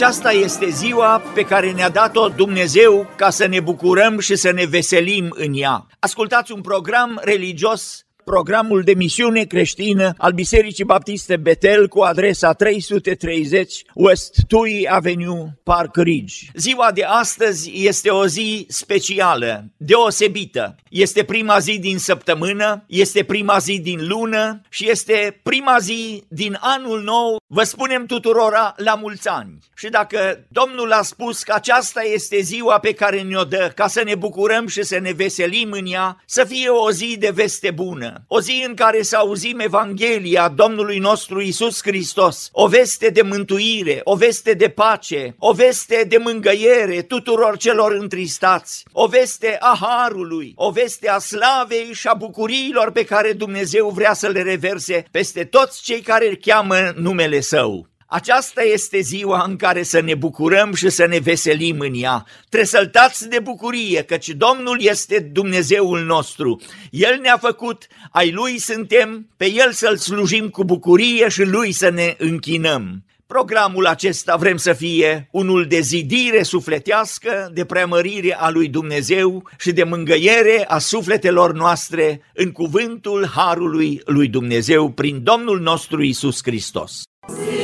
Aceasta este ziua pe care ne-a dat-o Dumnezeu ca să ne bucurăm și să ne veselim în ea. Ascultați un program religios programul de misiune creștină al Bisericii Baptiste Betel cu adresa 330 West Tui Avenue, Park Ridge. Ziua de astăzi este o zi specială, deosebită. Este prima zi din săptămână, este prima zi din lună și este prima zi din anul nou. Vă spunem tuturora la mulți ani. Și dacă Domnul a spus că aceasta este ziua pe care ne-o dă ca să ne bucurăm și să ne veselim în ea, să fie o zi de veste bună, o zi în care să auzim Evanghelia Domnului nostru Isus Hristos, o veste de mântuire, o veste de pace, o veste de mângăiere tuturor celor întristați, o veste a harului, o veste a slavei și a bucuriilor pe care Dumnezeu vrea să le reverse peste toți cei care îl cheamă numele Său. Aceasta este ziua în care să ne bucurăm și să ne veselim în ea. Tresăltați de bucurie, căci Domnul este Dumnezeul nostru. El ne-a făcut, ai Lui suntem, pe El să-L slujim cu bucurie și Lui să ne închinăm. Programul acesta vrem să fie unul de zidire sufletească, de preamărire a lui Dumnezeu și de mângăiere a sufletelor noastre în cuvântul Harului lui Dumnezeu prin Domnul nostru Isus Hristos. Zine,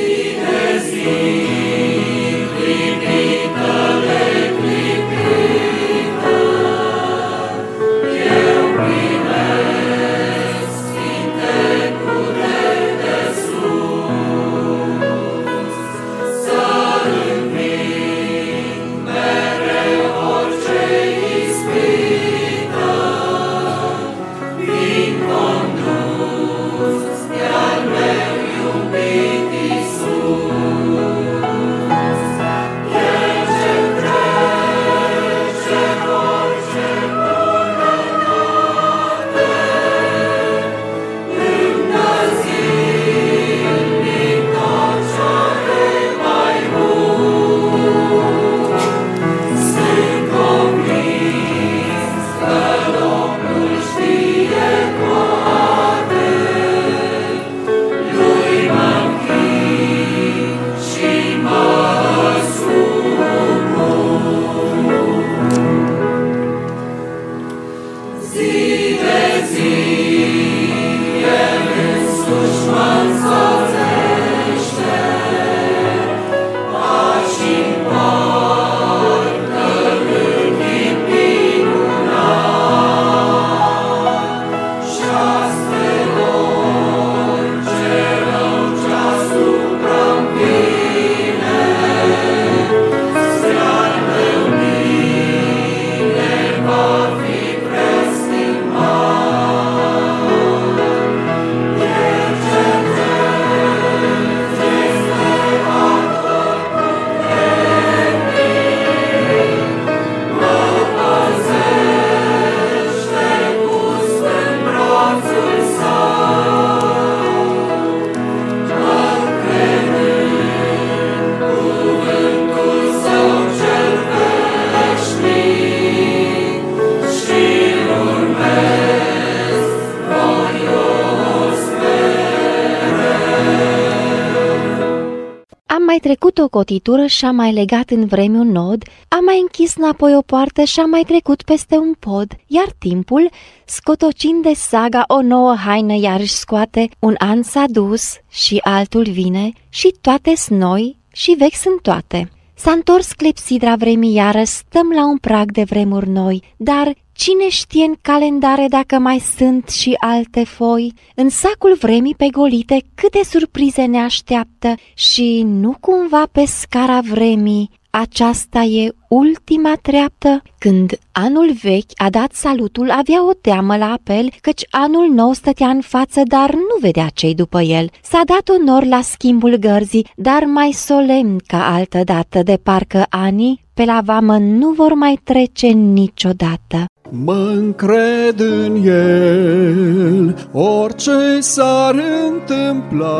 o cotitură și-a mai legat în vreme un nod, a mai închis înapoi o poartă și-a mai trecut peste un pod, iar timpul, scotocind de saga o nouă haină iarăși scoate, un an s-a dus și altul vine și toate noi și vechi sunt toate. S-a întors clepsidra vremii iară, stăm la un prag de vremuri noi, dar Cine știe în calendare dacă mai sunt și alte foi? În sacul vremii pe golite câte surprize ne așteaptă și nu cumva pe scara vremii aceasta e ultima treaptă? Când anul vechi a dat salutul, avea o teamă la apel, căci anul nou stătea în față, dar nu vedea cei după el. S-a dat onor la schimbul gărzii, dar mai solemn ca altă dată, de parcă anii pe la vamă nu vor mai trece niciodată. Mă încred în el, orice s-ar întâmpla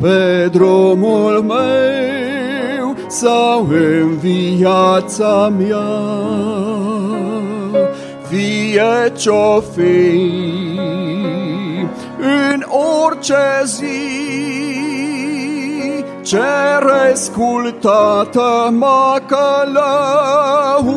pe drumul meu sau în viața mea. Fie ce-o fi, în orice zi, Cerescul tată mă călăuzi.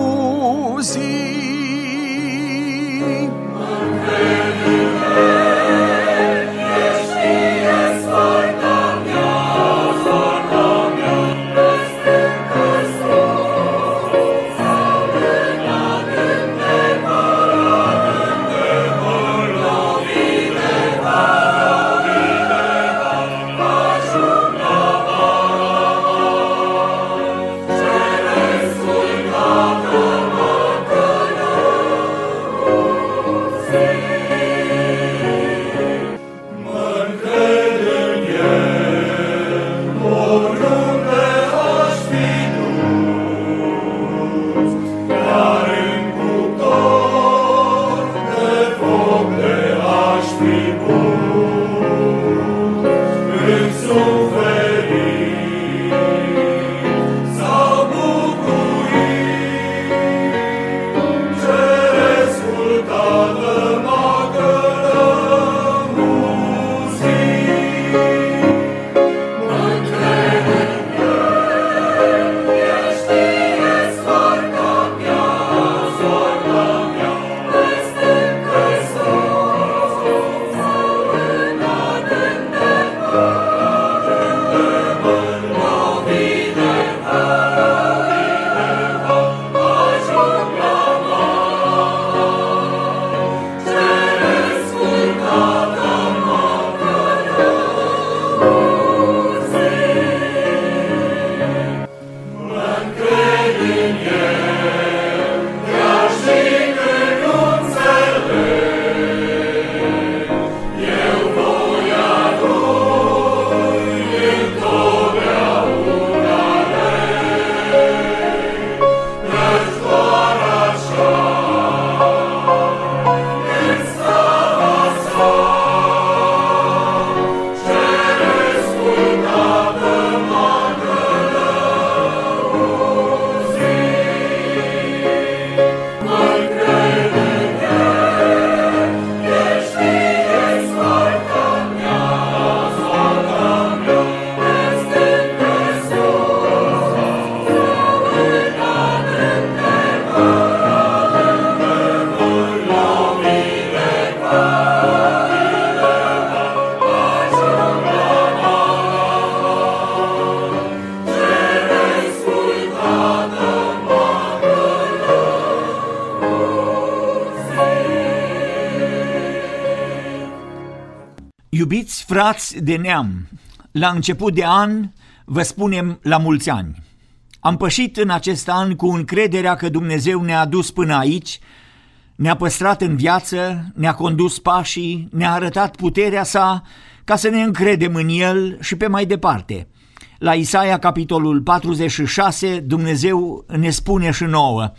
Frați de neam, la început de an vă spunem la mulți ani. Am pășit în acest an cu încrederea că Dumnezeu ne-a adus până aici, ne-a păstrat în viață, ne-a condus pașii, ne-a arătat puterea sa ca să ne încredem în El și pe mai departe. La Isaia, capitolul 46, Dumnezeu ne spune și nouă,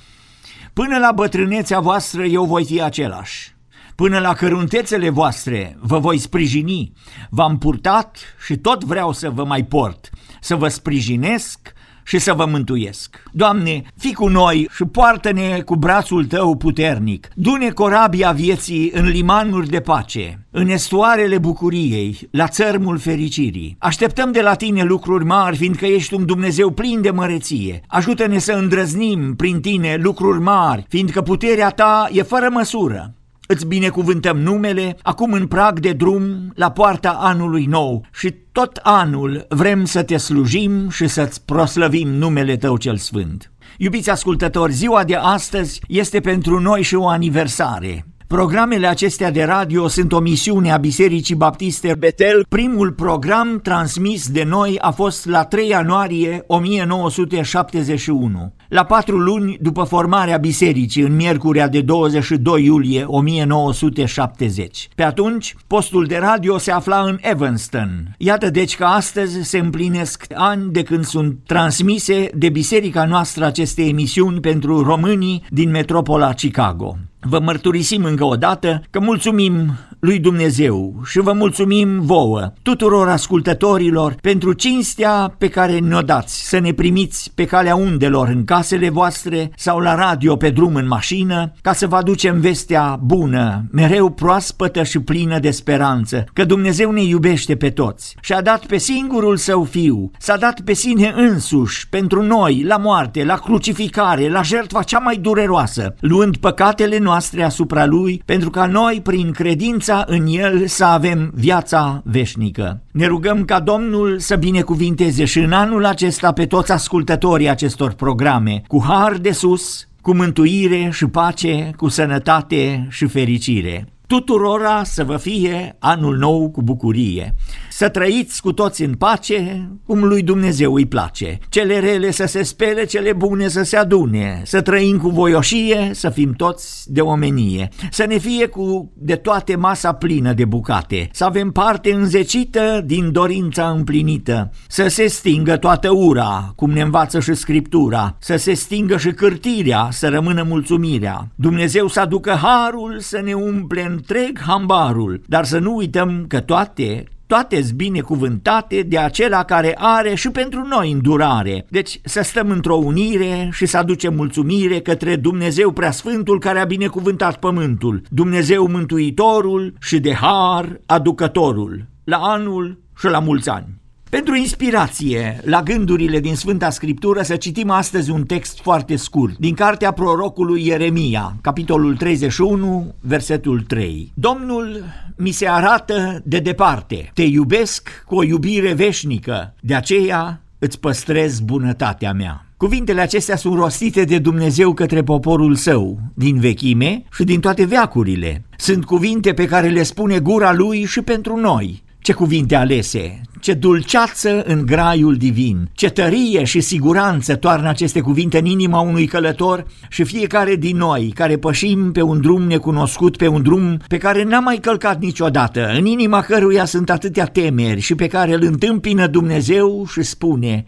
Până la bătrânețea voastră eu voi fi același Până la căruntețele voastre vă voi sprijini, v-am purtat și tot vreau să vă mai port, să vă sprijinesc și să vă mântuiesc. Doamne, fi cu noi și poartă-ne cu brațul Tău puternic. Du-ne corabia vieții în limanuri de pace, în estuarele bucuriei, la țărmul fericirii. Așteptăm de la Tine lucruri mari, fiindcă ești un Dumnezeu plin de măreție. Ajută-ne să îndrăznim prin Tine lucruri mari, fiindcă puterea Ta e fără măsură. Îți binecuvântăm numele, acum în prag de drum, la poarta anului nou și tot anul vrem să te slujim și să-ți proslăvim numele Tău cel Sfânt. Iubiți ascultători, ziua de astăzi este pentru noi și o aniversare. Programele acestea de radio sunt o misiune a Bisericii Baptiste Betel. Primul program transmis de noi a fost la 3 ianuarie 1971, la patru luni după formarea bisericii, în miercurea de 22 iulie 1970. Pe atunci, postul de radio se afla în Evanston. Iată deci că astăzi se împlinesc ani de când sunt transmise de biserica noastră aceste emisiuni pentru românii din metropola Chicago. Vă mărturisim încă o dată că mulțumim lui Dumnezeu și vă mulțumim vouă, tuturor ascultătorilor, pentru cinstea pe care ne-o dați să ne primiți pe calea undelor în casele voastre sau la radio pe drum în mașină, ca să vă aducem vestea bună, mereu proaspătă și plină de speranță, că Dumnezeu ne iubește pe toți. Și a dat pe singurul său fiu, s-a dat pe sine însuși pentru noi la moarte, la crucificare, la jertfa cea mai dureroasă, luând păcatele noastre asupra lui, pentru ca noi, prin credința în el, să avem viața veșnică. Ne rugăm ca Domnul să binecuvinteze și în anul acesta pe toți ascultătorii acestor programe, cu har de sus, cu mântuire și pace, cu sănătate și fericire. Tuturora să vă fie anul nou cu bucurie. Să trăiți cu toți în pace, cum lui Dumnezeu îi place. Cele rele să se spele, cele bune să se adune. Să trăim cu voioșie, să fim toți de omenie. Să ne fie cu de toate masa plină de bucate. Să avem parte înzecită din dorința împlinită. Să se stingă toată ura, cum ne învață și Scriptura. Să se stingă și cârtirea, să rămână mulțumirea. Dumnezeu să aducă harul, să ne umple întreg hambarul, dar să nu uităm că toate, toate binecuvântate de acela care are și pentru noi îndurare. Deci să stăm într-o unire și să aducem mulțumire către Dumnezeu Preasfântul care a binecuvântat pământul, Dumnezeu Mântuitorul și de har aducătorul, la anul și la mulți ani. Pentru inspirație la gândurile din Sfânta Scriptură să citim astăzi un text foarte scurt din cartea prorocului Ieremia, capitolul 31, versetul 3. Domnul mi se arată de departe, te iubesc cu o iubire veșnică, de aceea îți păstrez bunătatea mea. Cuvintele acestea sunt rostite de Dumnezeu către poporul său, din vechime și din toate veacurile. Sunt cuvinte pe care le spune gura lui și pentru noi, ce cuvinte alese, ce dulceață în graiul divin, ce tărie și siguranță toarnă aceste cuvinte în inima unui călător și fiecare din noi care pășim pe un drum necunoscut, pe un drum pe care n-am mai călcat niciodată, în inima căruia sunt atâtea temeri și pe care îl întâmpină Dumnezeu și spune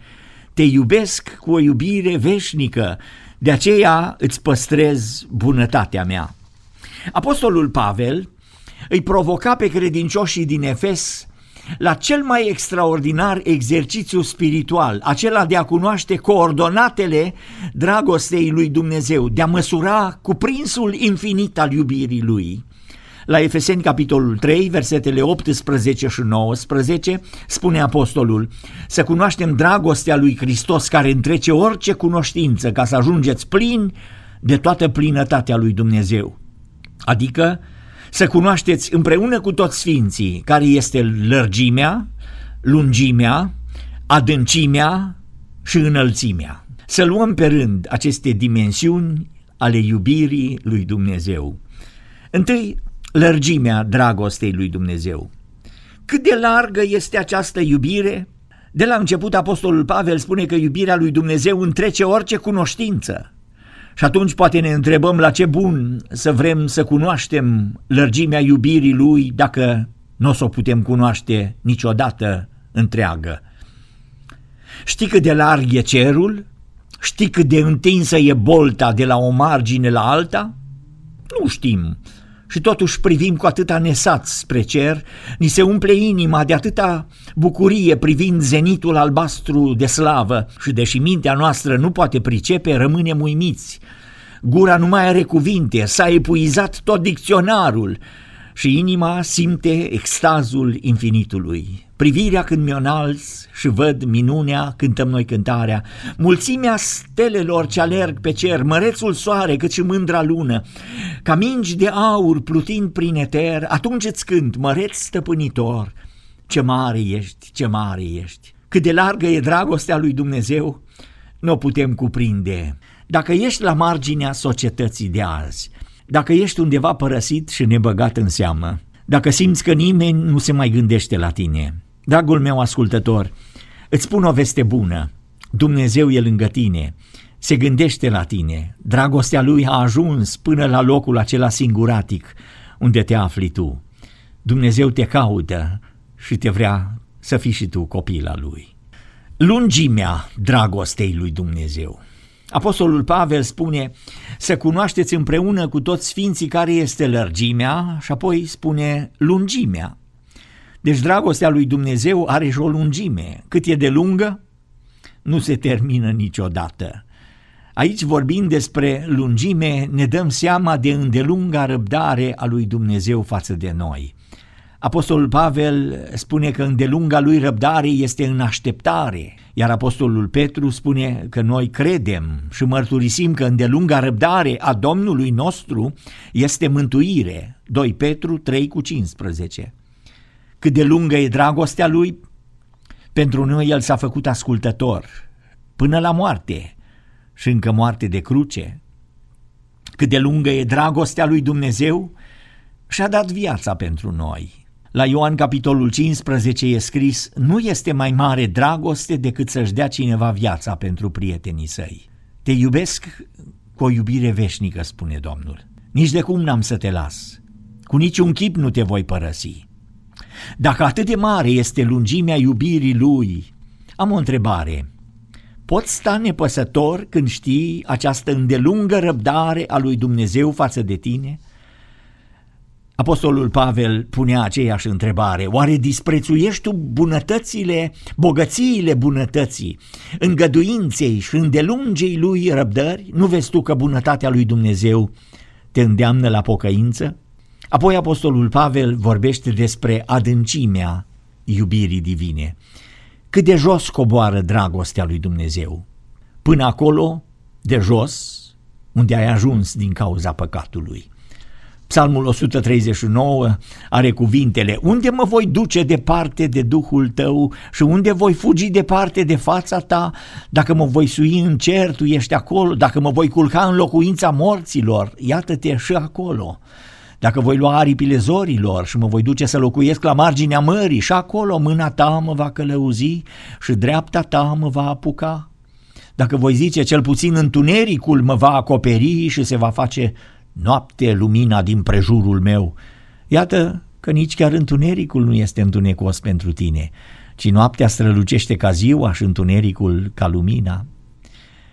Te iubesc cu o iubire veșnică, de aceea îți păstrez bunătatea mea. Apostolul Pavel îi provoca pe credincioșii din Efes la cel mai extraordinar exercițiu spiritual, acela de a cunoaște coordonatele dragostei lui Dumnezeu, de a măsura cuprinsul infinit al iubirii lui. La Efeseni, capitolul 3, versetele 18 și 19, spune apostolul, să cunoaștem dragostea lui Hristos care întrece orice cunoștință ca să ajungeți plini de toată plinătatea lui Dumnezeu. Adică să cunoașteți împreună cu toți sfinții care este lărgimea, lungimea, adâncimea și înălțimea. Să luăm pe rând aceste dimensiuni ale iubirii lui Dumnezeu. Întâi, lărgimea dragostei lui Dumnezeu. Cât de largă este această iubire? De la început Apostolul Pavel spune că iubirea lui Dumnezeu întrece orice cunoștință. Și atunci poate ne întrebăm la ce bun să vrem să cunoaștem lărgimea iubirii lui dacă nu o să o putem cunoaște niciodată întreagă. Știi cât de larg e cerul? Știi cât de întinsă e bolta de la o margine la alta? Nu știm. Și totuși privim cu atâta nesat spre cer, ni se umple inima de atâta bucurie privind zenitul albastru de slavă și deși mintea noastră nu poate pricepe, rămânem uimiți. Gura nu mai are cuvinte, s-a epuizat tot dicționarul și inima simte extazul infinitului. Privirea când mi-o înalți și văd minunea, cântăm noi cântarea, mulțimea stelelor ce alerg pe cer, mărețul soare cât și mândra lună, ca mingi de aur plutind prin eter, atunci îți cânt, măreț stăpânitor, ce mare ești, ce mare ești. Cât de largă e dragostea lui Dumnezeu, nu o putem cuprinde. Dacă ești la marginea societății de azi, dacă ești undeva părăsit și nebăgat în seamă, dacă simți că nimeni nu se mai gândește la tine, dragul meu ascultător, îți spun o veste bună, Dumnezeu e lângă tine, se gândește la tine, dragostea lui a ajuns până la locul acela singuratic unde te afli tu. Dumnezeu te caută și te vrea să fii și tu copila lui. Lungimea dragostei lui Dumnezeu. Apostolul Pavel spune să cunoașteți împreună cu toți sfinții care este lărgimea și apoi spune lungimea. Deci dragostea lui Dumnezeu are și o lungime. Cât e de lungă, nu se termină niciodată. Aici vorbind despre lungime, ne dăm seama de îndelunga răbdare a lui Dumnezeu față de noi. Apostolul Pavel spune că îndelunga lui răbdare este în așteptare, iar Apostolul Petru spune că noi credem și mărturisim că îndelunga răbdare a Domnului nostru este mântuire. 2 Petru 3 cu 15. Cât de lungă e dragostea lui, pentru noi el s-a făcut ascultător, până la moarte și încă moarte de cruce. Cât de lungă e dragostea lui Dumnezeu, și-a dat viața pentru noi. La Ioan capitolul 15 e scris, nu este mai mare dragoste decât să-și dea cineva viața pentru prietenii săi. Te iubesc cu o iubire veșnică, spune Domnul. Nici de cum n-am să te las. Cu niciun chip nu te voi părăsi. Dacă atât de mare este lungimea iubirii lui, am o întrebare. Poți sta nepăsător când știi această îndelungă răbdare a lui Dumnezeu față de tine? Apostolul Pavel punea aceeași întrebare, oare disprețuiești tu bunătățile, bogățiile bunătății, îngăduinței și îndelungei lui răbdări? Nu vezi tu că bunătatea lui Dumnezeu te îndeamnă la pocăință? Apoi apostolul Pavel vorbește despre adâncimea iubirii divine. Cât de jos coboară dragostea lui Dumnezeu? Până acolo, de jos, unde ai ajuns din cauza păcatului. Psalmul 139 are cuvintele, unde mă voi duce departe de Duhul tău și unde voi fugi departe de fața ta, dacă mă voi sui în cer, tu ești acolo, dacă mă voi culca în locuința morților, iată-te și acolo. Dacă voi lua aripile zorilor și mă voi duce să locuiesc la marginea mării și acolo mâna ta mă va călăuzi și dreapta ta mă va apuca. Dacă voi zice cel puțin întunericul mă va acoperi și se va face noapte lumina din prejurul meu. Iată că nici chiar întunericul nu este întunecos pentru tine, ci noaptea strălucește ca ziua și întunericul ca lumina.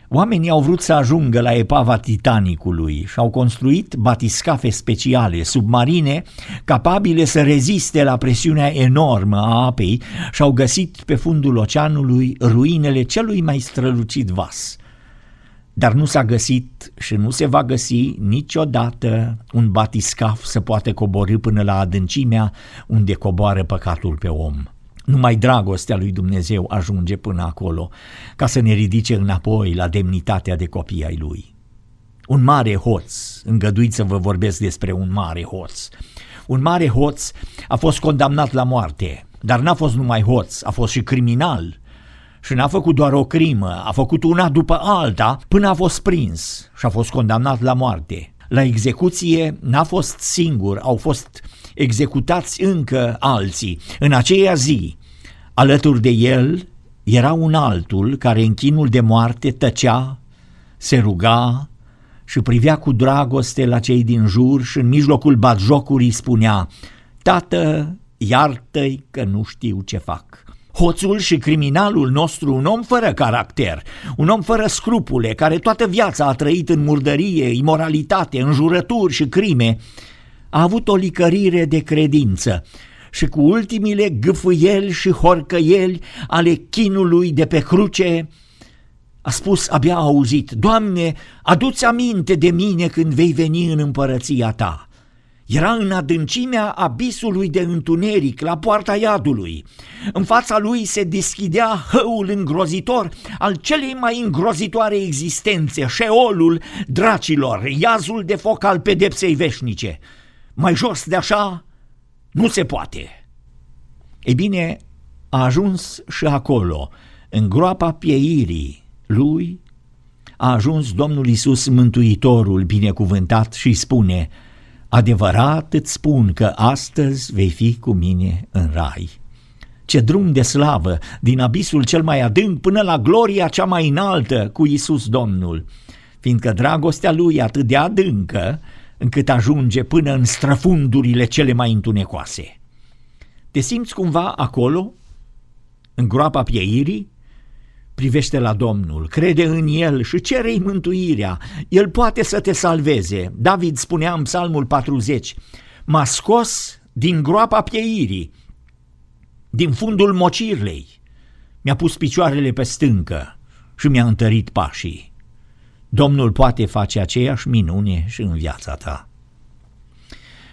Oamenii au vrut să ajungă la epava Titanicului și au construit batiscafe speciale, submarine, capabile să reziste la presiunea enormă a apei și au găsit pe fundul oceanului ruinele celui mai strălucit vas – dar nu s-a găsit și nu se va găsi niciodată un batiscaf să poate coborâ până la adâncimea unde coboară păcatul pe om. Numai dragostea lui Dumnezeu ajunge până acolo ca să ne ridice înapoi la demnitatea de copii ai lui. Un mare hoț, îngăduiți să vă vorbesc despre un mare hoț. Un mare hoț a fost condamnat la moarte, dar n-a fost numai hoț, a fost și criminal – și n-a făcut doar o crimă, a făcut una după alta până a fost prins și a fost condamnat la moarte. La execuție n-a fost singur, au fost executați încă alții. În aceea zi, alături de el, era un altul care în chinul de moarte tăcea, se ruga și privea cu dragoste la cei din jur și în mijlocul batjocurii spunea, Tată, iartă-i că nu știu ce fac. Hoțul și criminalul nostru, un om fără caracter, un om fără scrupule, care toată viața a trăit în murdărie, imoralitate, înjurături și crime, a avut o licărire de credință și cu ultimile gâfâieli și horcăieli ale chinului de pe cruce, a spus abia auzit, Doamne, aduți aminte de mine când vei veni în împărăția Ta. Era în adâncimea abisului de întuneric, la poarta iadului. În fața lui se deschidea hăul îngrozitor al celei mai îngrozitoare existențe, șeolul dracilor, iazul de foc al pedepsei veșnice. Mai jos de așa nu se poate. Ei bine, a ajuns și acolo, în groapa pieirii lui, a ajuns Domnul Isus Mântuitorul binecuvântat și spune – Adevărat îți spun că astăzi vei fi cu mine în rai. Ce drum de slavă, din abisul cel mai adânc până la gloria cea mai înaltă cu Isus Domnul, fiindcă dragostea lui e atât de adâncă încât ajunge până în străfundurile cele mai întunecoase. Te simți cumva acolo, în groapa pieirii? Privește la Domnul, crede în El și cere-i mântuirea. El poate să te salveze. David spunea în psalmul 40, m-a scos din groapa pieirii, din fundul mocirlei, mi-a pus picioarele pe stâncă și mi-a întărit pașii. Domnul poate face aceeași minune și în viața ta.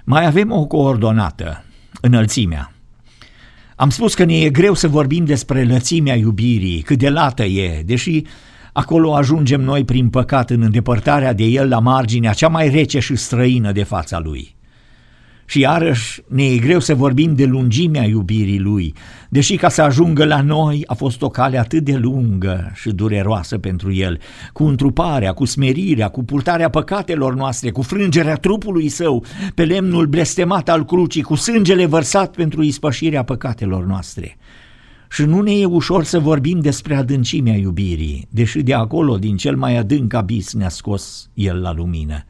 Mai avem o coordonată, înălțimea. Am spus că ne e greu să vorbim despre lățimea iubirii, cât de lată e, deși acolo ajungem noi prin păcat în îndepărtarea de el la marginea cea mai rece și străină de fața lui. Și iarăși ne e greu să vorbim de lungimea iubirii lui, deși ca să ajungă la noi a fost o cale atât de lungă și dureroasă pentru el, cu întruparea, cu smerirea, cu purtarea păcatelor noastre, cu frângerea trupului său pe lemnul blestemat al crucii, cu sângele vărsat pentru ispășirea păcatelor noastre. Și nu ne e ușor să vorbim despre adâncimea iubirii, deși de acolo, din cel mai adânc abis, ne-a scos el la lumină.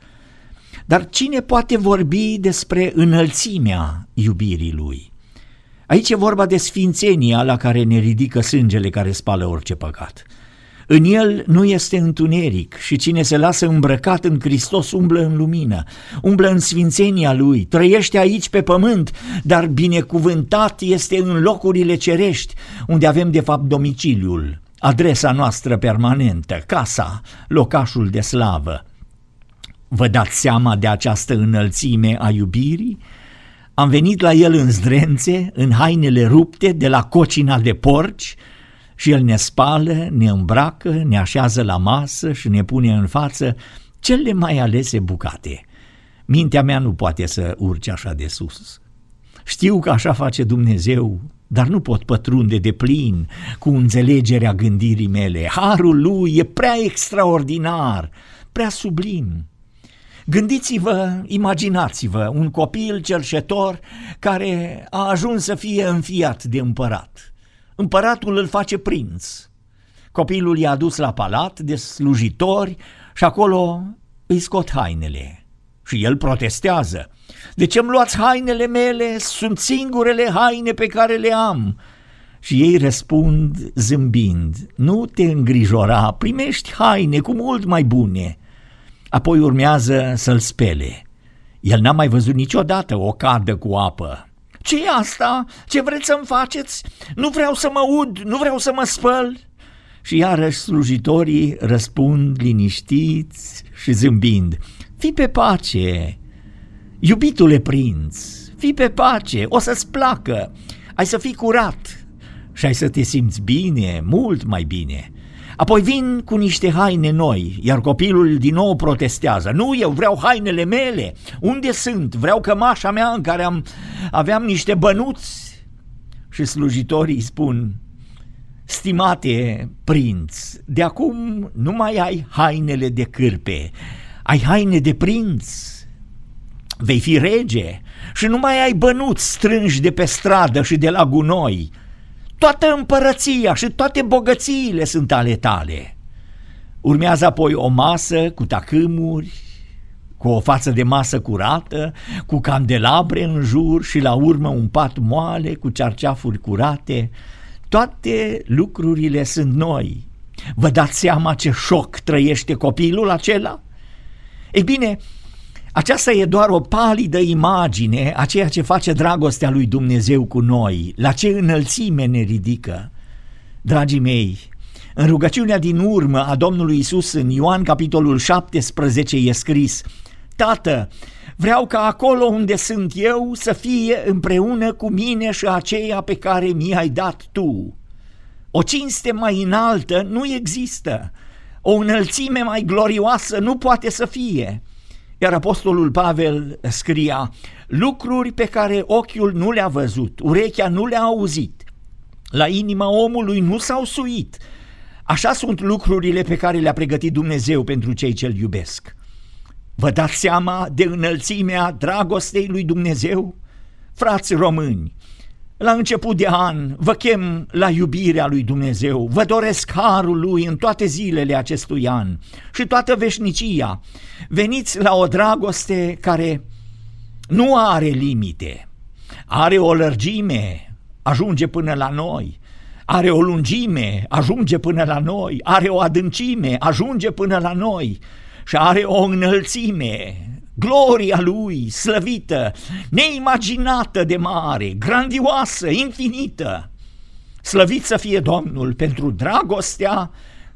Dar cine poate vorbi despre înălțimea iubirii lui? Aici e vorba de sfințenia la care ne ridică sângele care spală orice păcat. În el nu este întuneric și cine se lasă îmbrăcat în Hristos umblă în lumină, umblă în sfințenia lui, trăiește aici pe pământ, dar binecuvântat este în locurile cerești, unde avem de fapt domiciliul, adresa noastră permanentă, casa, locașul de slavă. Vă dați seama de această înălțime a iubirii? Am venit la el în zdrențe, în hainele rupte de la cocina de porci și el ne spală, ne îmbracă, ne așează la masă și ne pune în față cele mai alese bucate. Mintea mea nu poate să urce așa de sus. Știu că așa face Dumnezeu, dar nu pot pătrunde de plin cu înțelegerea gândirii mele. Harul lui e prea extraordinar, prea sublim. Gândiți-vă, imaginați-vă un copil cerșetor care a ajuns să fie înfiat de împărat. Împăratul îl face prinț. Copilul i-a dus la palat de slujitori și acolo îi scot hainele. Și el protestează. De ce îmi luați hainele mele? Sunt singurele haine pe care le am. Și ei răspund zâmbind, nu te îngrijora, primești haine cu mult mai bune apoi urmează să-l spele. El n-a mai văzut niciodată o cadă cu apă. ce e asta? Ce vreți să-mi faceți? Nu vreau să mă ud, nu vreau să mă spăl. Și iarăși slujitorii răspund liniștiți și zâmbind. Fii pe pace, iubitule prinț, fii pe pace, o să-ți placă, ai să fii curat și ai să te simți bine, mult mai bine. Apoi vin cu niște haine noi, iar copilul din nou protestează. Nu, eu vreau hainele mele. Unde sunt? Vreau cămașa mea în care am, aveam niște bănuți. Și slujitorii spun, stimate prinț, de acum nu mai ai hainele de cârpe, ai haine de prinț. Vei fi rege și nu mai ai bănuți strânși de pe stradă și de la gunoi, toată împărăția și toate bogățiile sunt ale tale. Urmează apoi o masă cu tacâmuri, cu o față de masă curată, cu candelabre în jur și la urmă un pat moale cu cearceafuri curate. Toate lucrurile sunt noi. Vă dați seama ce șoc trăiește copilul acela? Ei bine, aceasta e doar o palidă imagine a ceea ce face dragostea lui Dumnezeu cu noi, la ce înălțime ne ridică. Dragii mei, în rugăciunea din urmă a Domnului Isus în Ioan capitolul 17 e scris Tată, vreau ca acolo unde sunt eu să fie împreună cu mine și aceea pe care mi-ai dat tu. O cinste mai înaltă nu există, o înălțime mai glorioasă nu poate să fie. Iar apostolul Pavel scria, lucruri pe care ochiul nu le-a văzut, urechea nu le-a auzit, la inima omului nu s-au suit. Așa sunt lucrurile pe care le-a pregătit Dumnezeu pentru cei ce-L iubesc. Vă dați seama de înălțimea dragostei lui Dumnezeu? Frați români, la început de an vă chem la iubirea lui Dumnezeu, vă doresc harul lui în toate zilele acestui an și toată veșnicia. Veniți la o dragoste care nu are limite, are o lărgime, ajunge până la noi, are o lungime, ajunge până la noi, are o adâncime, ajunge până la noi. Și are o înălțime, gloria lui, slăvită, neimaginată de mare, grandioasă, infinită. Slăvit să fie Domnul pentru dragostea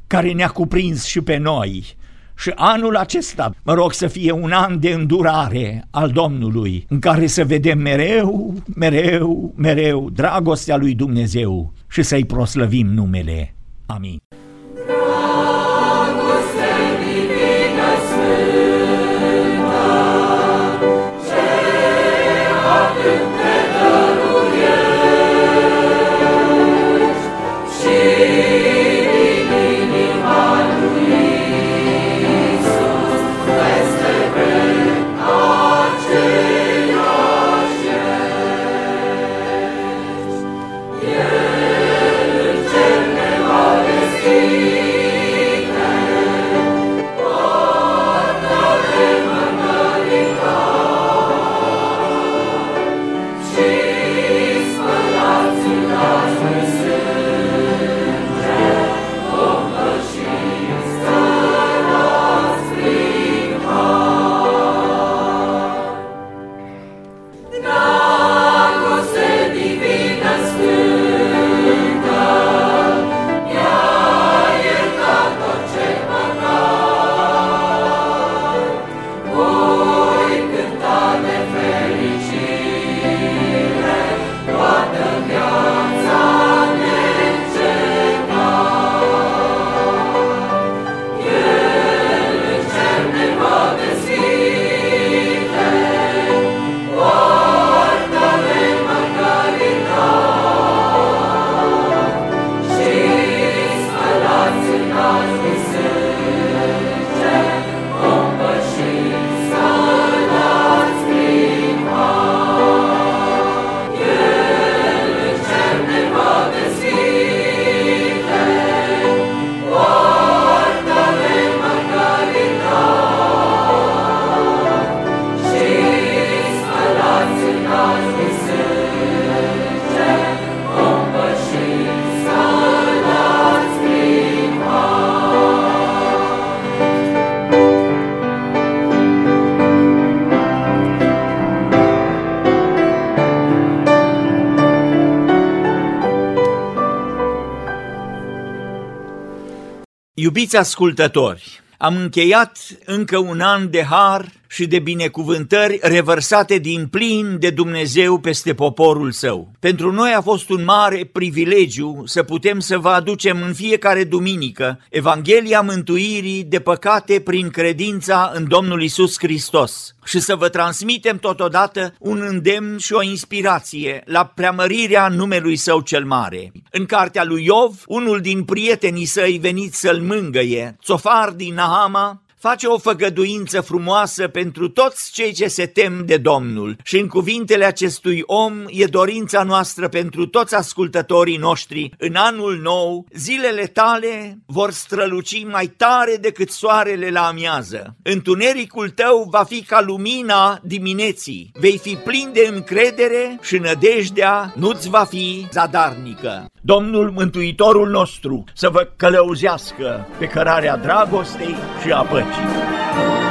care ne-a cuprins și pe noi. Și anul acesta, mă rog să fie un an de îndurare al Domnului, în care să vedem mereu, mereu, mereu dragostea lui Dumnezeu și să-i proslăvim numele. Amin. Iubiți ascultători, am încheiat încă un an de har și de binecuvântări revărsate din plin de Dumnezeu peste poporul său. Pentru noi a fost un mare privilegiu să putem să vă aducem în fiecare duminică Evanghelia mântuirii de păcate prin credința în Domnul Isus Hristos și să vă transmitem totodată un îndemn și o inspirație la preamărirea numelui său cel mare. În cartea lui Iov, unul din prietenii săi veniți să-l mângăie, Tsofar din Nahama, face o făgăduință frumoasă pentru toți cei ce se tem de Domnul și în cuvintele acestui om e dorința noastră pentru toți ascultătorii noștri în anul nou, zilele tale vor străluci mai tare decât soarele la amiază. Întunericul tău va fi ca lumina dimineții, vei fi plin de încredere și nădejdea nu-ți va fi zadarnică. Domnul Mântuitorul nostru să vă călăuzească pe cărarea dragostei și a păcii. 下。